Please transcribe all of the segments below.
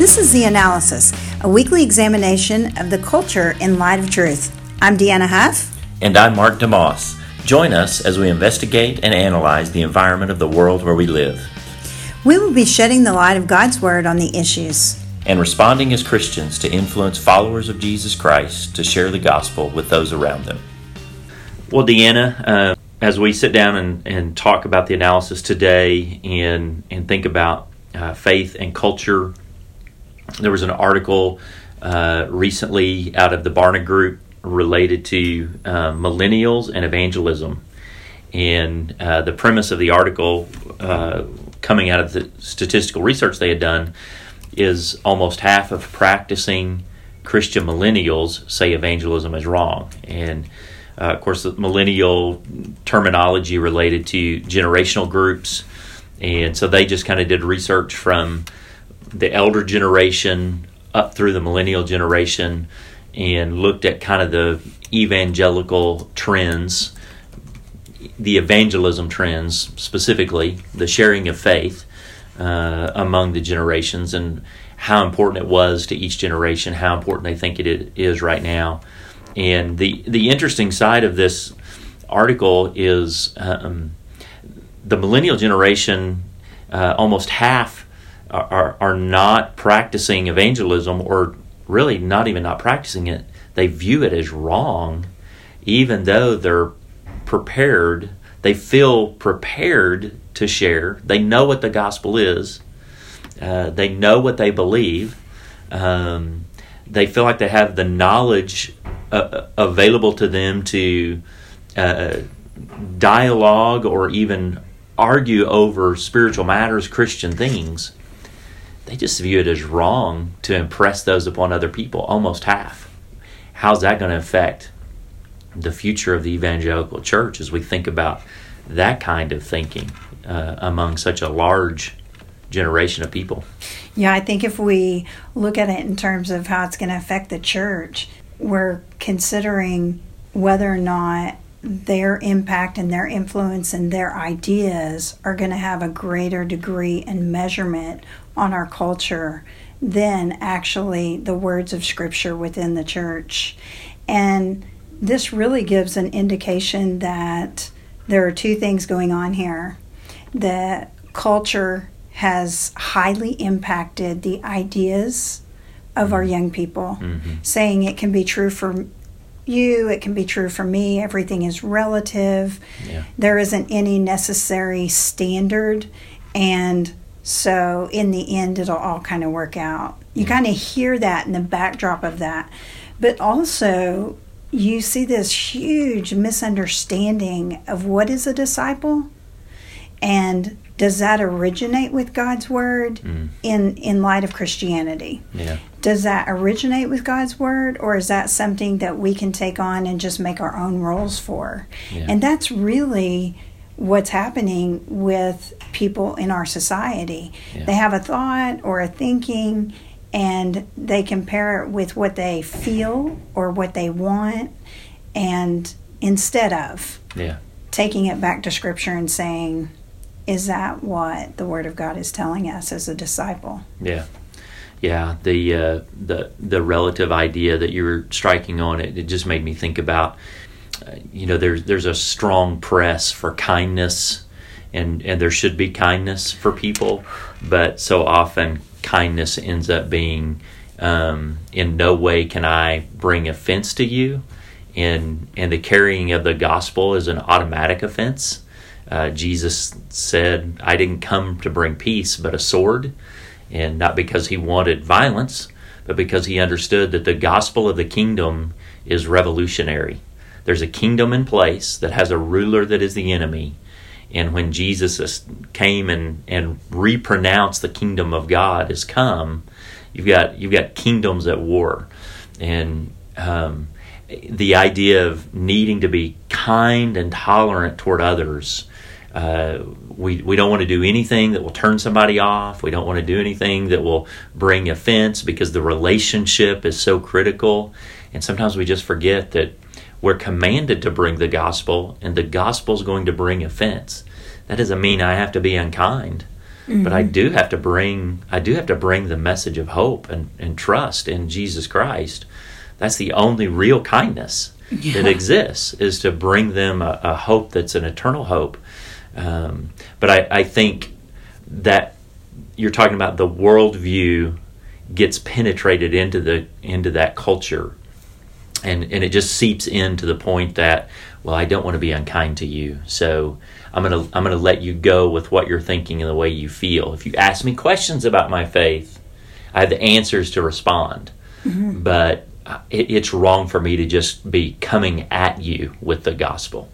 This is The Analysis, a weekly examination of the culture in light of truth. I'm Deanna Huff. And I'm Mark DeMoss. Join us as we investigate and analyze the environment of the world where we live. We will be shedding the light of God's Word on the issues. And responding as Christians to influence followers of Jesus Christ to share the gospel with those around them. Well, Deanna, uh, as we sit down and, and talk about the analysis today and, and think about uh, faith and culture there was an article uh, recently out of the Barna Group related to uh, millennials and evangelism. And uh, the premise of the article, uh, coming out of the statistical research they had done, is almost half of practicing Christian millennials say evangelism is wrong. And uh, of course, the millennial terminology related to generational groups. And so they just kind of did research from the elder generation up through the millennial generation and looked at kind of the evangelical trends, the evangelism trends specifically, the sharing of faith uh, among the generations, and how important it was to each generation, how important they think it is right now. And the the interesting side of this article is um, the millennial generation. Uh, almost half are, are not practicing evangelism or really not even not practicing it, they view it as wrong, even though they're prepared, they feel prepared to share. They know what the gospel is, uh, they know what they believe. Um, they feel like they have the knowledge uh, available to them to uh, dialogue or even argue over spiritual matters, Christian things they just view it as wrong to impress those upon other people, almost half. How's that going to affect the future of the evangelical church as we think about that kind of thinking uh, among such a large generation of people? Yeah, I think if we look at it in terms of how it's going to affect the church, we're considering whether or not their impact and their influence and their ideas are going to have a greater degree and measurement on our culture than actually the words of Scripture within the church. And this really gives an indication that there are two things going on here. That culture has highly impacted the ideas of our young people, mm-hmm. saying it can be true for you, it can be true for me, everything is relative. Yeah. There isn't any necessary standard. And so in the end, it'll all kind of work out. You kind of hear that in the backdrop of that. But also, you see this huge misunderstanding of what is a disciple and does that originate with God's word mm. in in light of Christianity? Yeah. Does that originate with God's word or is that something that we can take on and just make our own rules for? Yeah. And that's really what's happening with people in our society. Yeah. They have a thought or a thinking and they compare it with what they feel or what they want and instead of yeah. taking it back to scripture and saying is that what the word of God is telling us as a disciple? Yeah. Yeah, the uh, the the relative idea that you were striking on it, it just made me think about you know there's there's a strong press for kindness and and there should be kindness for people but so often kindness ends up being um, in no way can I bring offense to you and and the carrying of the gospel is an automatic offense. Uh, Jesus said I didn't come to bring peace but a sword and not because he wanted violence but because he understood that the gospel of the kingdom is revolutionary there's a kingdom in place that has a ruler that is the enemy. And when Jesus came and, and repronounced the kingdom of God has come, you've got you've got kingdoms at war, and um, the idea of needing to be kind and tolerant toward others. Uh, we, we don't want to do anything that will turn somebody off. We don't want to do anything that will bring offense because the relationship is so critical. And sometimes we just forget that we're commanded to bring the gospel, and the gospel is going to bring offense. That doesn't mean I have to be unkind. mm-hmm. but I do have to bring I do have to bring the message of hope and, and trust in Jesus Christ. That's the only real kindness yeah. that exists is to bring them a, a hope that's an eternal hope. Um, but I, I think that you're talking about the worldview gets penetrated into the into that culture and and it just seeps in to the point that well I don't want to be unkind to you. So I'm going to I'm going to let you go with what you're thinking and the way you feel. If you ask me questions about my faith I have the answers to respond. Mm-hmm. but it, it's wrong for me to just be coming at you with the gospel.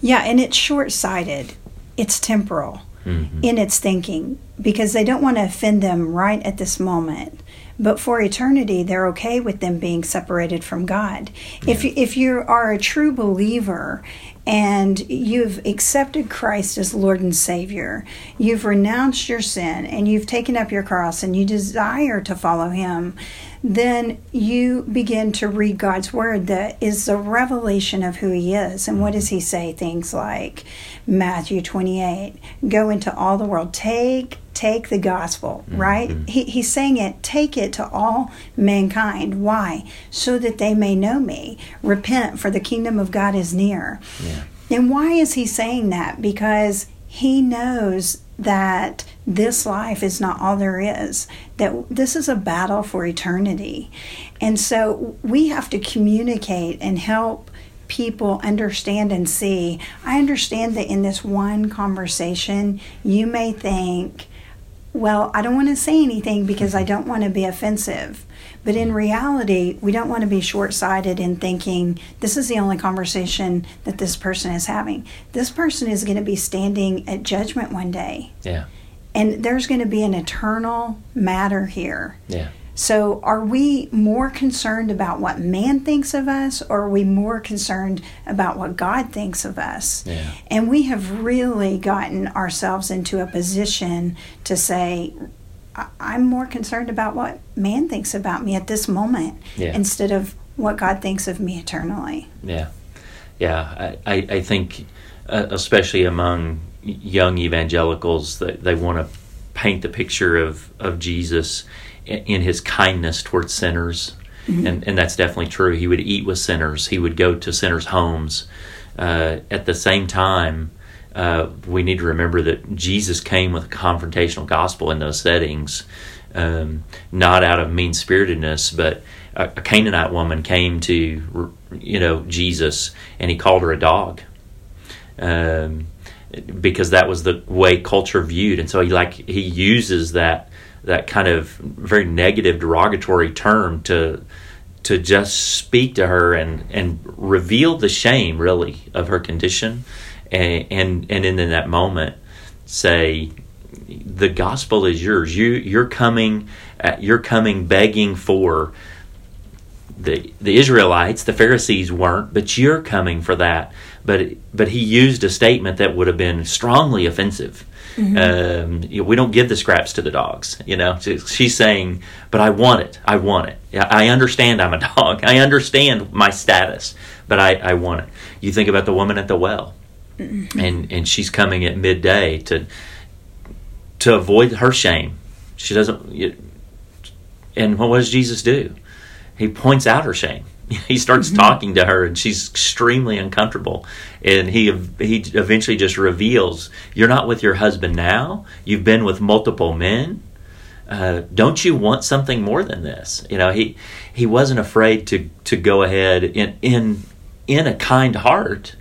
Yeah and it's short-sighted. It's temporal mm-hmm. in its thinking because they don't want to offend them right at this moment but for eternity they're okay with them being separated from god yeah. if, if you are a true believer and you've accepted christ as lord and savior you've renounced your sin and you've taken up your cross and you desire to follow him then you begin to read God's word that is a revelation of who He is. And what does He say? Things like Matthew 28 go into all the world, take take the gospel, mm-hmm. right? He, he's saying it, take it to all mankind. Why? So that they may know me. Repent, for the kingdom of God is near. Yeah. And why is he saying that? Because he knows that this life is not all there is, that this is a battle for eternity. And so we have to communicate and help people understand and see. I understand that in this one conversation, you may think, well, I don't want to say anything because I don't want to be offensive. But in reality, we don't want to be short sighted in thinking this is the only conversation that this person is having. This person is going to be standing at judgment one day. Yeah. And there's going to be an eternal matter here. Yeah. So, are we more concerned about what man thinks of us, or are we more concerned about what God thinks of us? Yeah. And we have really gotten ourselves into a position to say, I'm more concerned about what man thinks about me at this moment yeah. instead of what God thinks of me eternally. Yeah. Yeah. I, I think, uh, especially among young evangelicals, that they want to paint the picture of, of Jesus in his kindness towards sinners. Mm-hmm. And, and that's definitely true. He would eat with sinners, he would go to sinners' homes. Uh, at the same time, uh, we need to remember that Jesus came with a confrontational gospel in those settings, um, not out of mean spiritedness, but a, a, Canaanite woman came to, you know, Jesus and he called her a dog. Um, because that was the way culture viewed, and so he like he uses that that kind of very negative derogatory term to to just speak to her and and reveal the shame really of her condition and and, and in, that moment say the gospel is yours. You you're coming uh, you're coming begging for the the Israelites. The Pharisees weren't but you're coming for that. But but he used a statement that would have been strongly offensive Mm-hmm. Um, you know, we don't give the scraps to the dogs. You know, she's saying, "But I want it. I want it. I understand I'm a dog. I understand my status, but I, I want it." You think about the woman at the well, mm-hmm. and and she's coming at midday to to avoid her shame. She doesn't. And what does Jesus do? He points out her shame he starts mm-hmm. talking to her and she's extremely uncomfortable. And he he eventually just reveals you're not with your husband now. You've been with multiple men. Uh, don't you want something more than this? You know he he wasn't afraid to to go ahead in in in a kind heart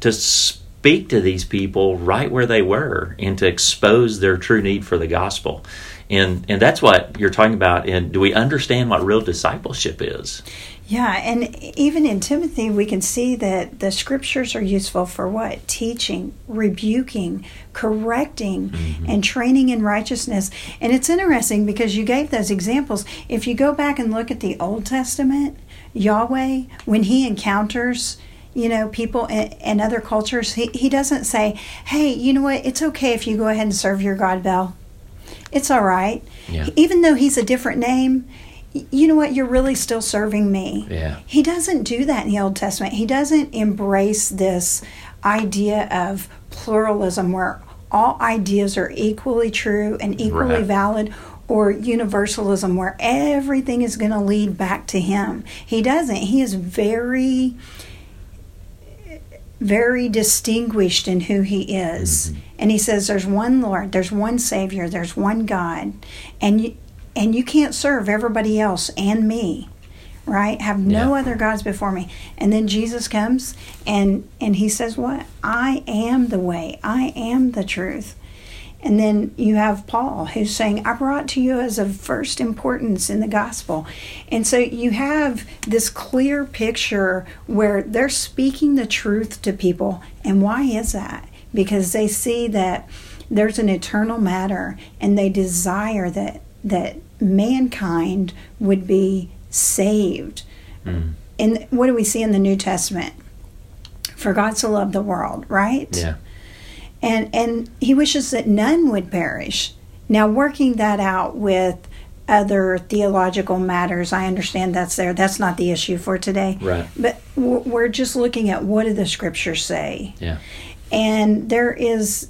to speak to these people right where they were and to expose their true need for the gospel. And and that's what you're talking about. And do we understand what real discipleship is yeah, and even in Timothy, we can see that the scriptures are useful for what? Teaching, rebuking, correcting, mm-hmm. and training in righteousness. And it's interesting because you gave those examples. If you go back and look at the Old Testament, Yahweh, when he encounters you know, people and other cultures, he, he doesn't say, hey, you know what, it's okay if you go ahead and serve your God Bel. It's all right. Yeah. Even though he's a different name, you know what, you're really still serving me. Yeah. He doesn't do that in the Old Testament. He doesn't embrace this idea of pluralism where all ideas are equally true and equally Right. valid or universalism where everything is going to lead back to him. He doesn't. He is very very distinguished in who he is. Mm-hmm. And he says there's one Lord, there's one Savior, there's one God. And you and you can't serve everybody else and me. Right? Have no Yeah. other gods before me. And then Jesus comes and and he says what? I am the way. I am the truth. And then you have Paul who's saying, I brought to you as of first importance in the gospel. And so you have this clear picture where they're speaking the truth to people. And why is that? Because they see that there's an eternal matter and they desire that that mankind would be saved. Mm. And what do we see in the New Testament? For God so loved the world, right? Yeah. and and he wishes that none would perish now working that out with other theological matters i understand that's there that's not the issue for today Right. but we're we're just looking at what do the scriptures say Yeah. and there is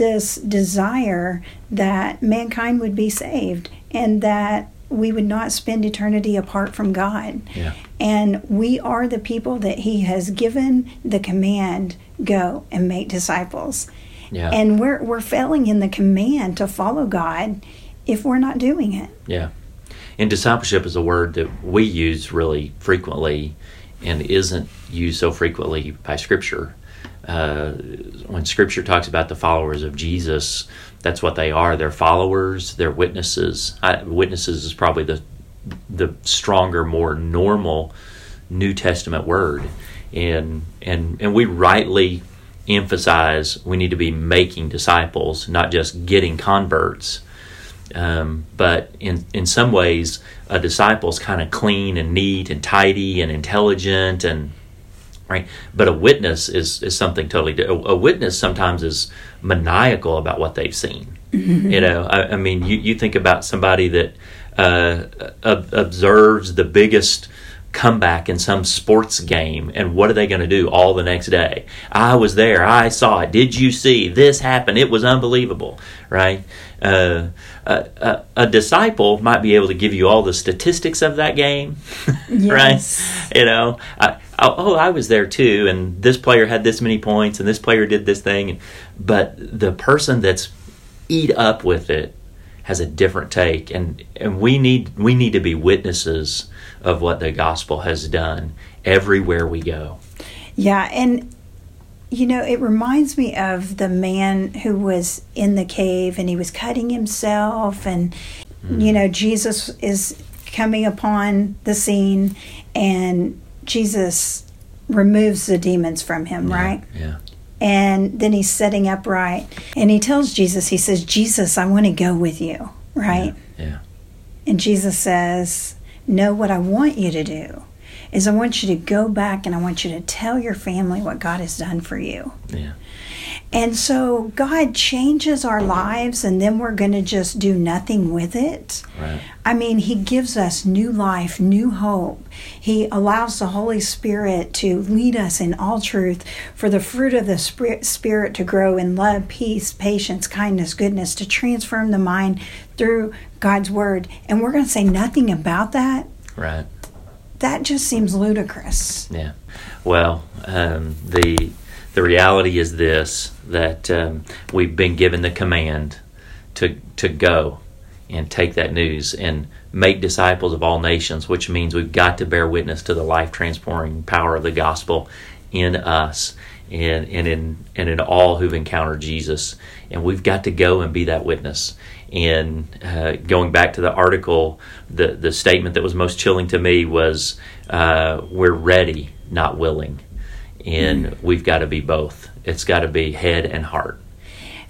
this desire that mankind would be saved and that we would not spend eternity apart from god Yeah. and we are the people that he has given the command go and make disciples Yeah. and we're we're failing in the command to follow God if we're not doing it. Yeah. And discipleship is a word that we use really frequently and isn't used so frequently by Scripture. Uh, when Scripture talks about the followers of Jesus, that's what they are. They're followers, they're witnesses. I, witnesses is probably the, the stronger, more normal New Testament word. And, and, and we rightly emphasize we need to be making disciples, not just getting converts. Um, but in in some ways, a disciple is kind of clean and neat and tidy and intelligent and right. But a witness is is something totally. di- A, a witness sometimes is maniacal about what they've seen. You know, I, I mean, you you think about somebody that uh, ob- observes the biggest comeback in some sports game and what are they going to do all the next day i was there i saw it did you see this happen it was unbelievable right uh, a, a, a disciple might be able to give you all the statistics of that game Yes. right you know I, Oh, oh i was there too and this player had this many points and this player did this thing but the person that's eat up with it has a different take and and we need we need to be witnesses of what the gospel has done everywhere we go. Yeah, and you know, it reminds me of the man who was in the cave and he was cutting himself and mm. you know, Jesus is coming upon the scene and Jesus removes the demons from him, right? yeah and then he's sitting upright and he tells Jesus, he says, Jesus, I want to go with you, right? yeah And Jesus says, Know what I want you to do is I want you to go back and I want you to tell your family what God has done for you. yeah And so God changes our lives and then we're going to just do nothing with it. right I mean, He gives us new life, new hope. He allows the Holy Spirit to lead us in all truth for the fruit of the Spirit Spirit to grow in love, peace, patience, kindness, goodness, to transform the mind through God's Word. And we're going to say nothing about that. right That just seems ludicrous. Yeah. Well, um, the the reality is this that um, we've been given the command to to go and take that news and make disciples of all nations, which means we've got to bear witness to the life transforming power of the gospel in us and, and in and in all who've encountered Jesus. And we've got to go and be that witness. And uh, going back to the article, the the statement that was most chilling to me was, uh, "We're ready, not willing," and we've got to be both. It's got to be head and heart.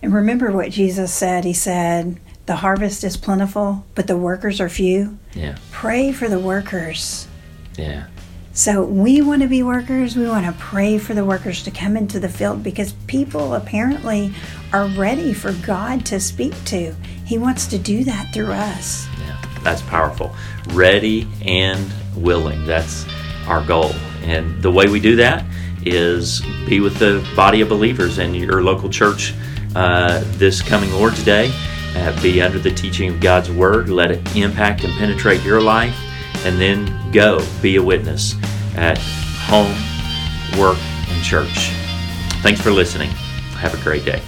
And remember what Jesus said. He said, The harvest is plentiful, but the workers are few. Yeah, Pray for the workers. yeah, so we want to be workers. We want to pray for the workers to come into the field because people apparently are ready for God to speak to. He wants to do that through us. Yeah, that's powerful. Ready and willing. That's our goal. And the way we do that is be with the body of believers in your local church uh, this coming Lord's Day. Uh, be under the teaching of God's Word. Let it impact and penetrate your life. And then go be a witness at home, work, and church. Thanks for listening. Have a great day.